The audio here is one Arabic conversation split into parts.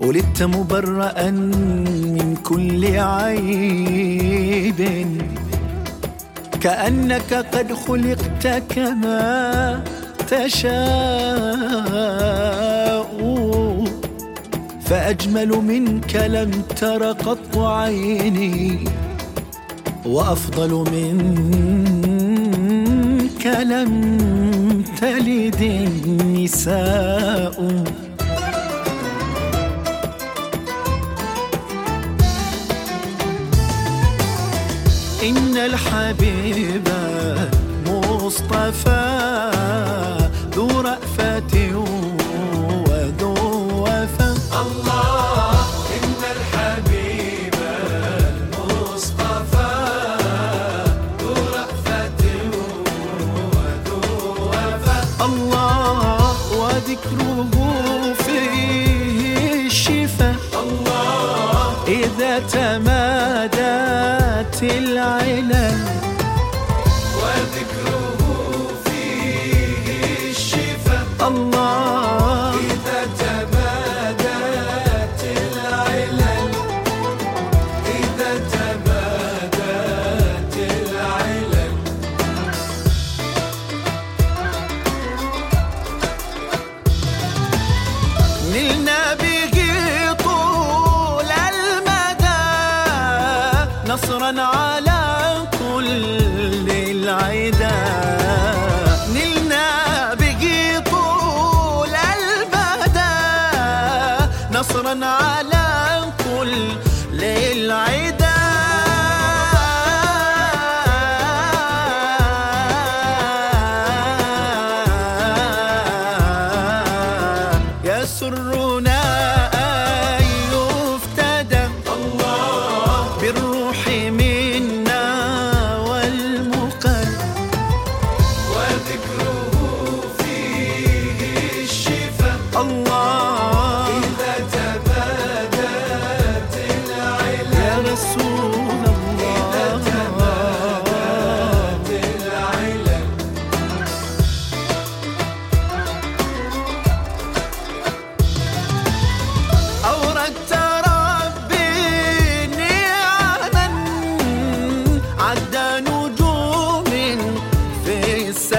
ولدت مبرأ من كل عيب. كأنك قد خلقت كما تشاء. فأجمل منك لم تر قط عيني وأفضل منك لم تلد النساء. إن الحبيب مصطفى ذو رأفة وذو وفا. الله إن الحبيب المصطفى ذو رأفة وذو وفا. الله وذكره فيه الشفاء. الله. إذا تمادت العلل وذكره فيه الشفاء. الله. إذا تمادت العلل. إذا تمادت العلل. نلنا نصرا على كل العدا. نلنا به طول المدى نصرا على كل العدا.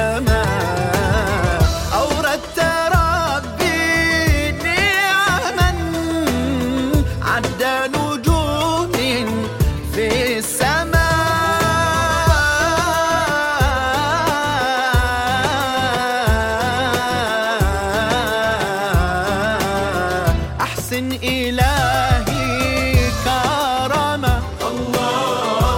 السماء. أوردت ربي نعما في السماء. أحسن إلهي الله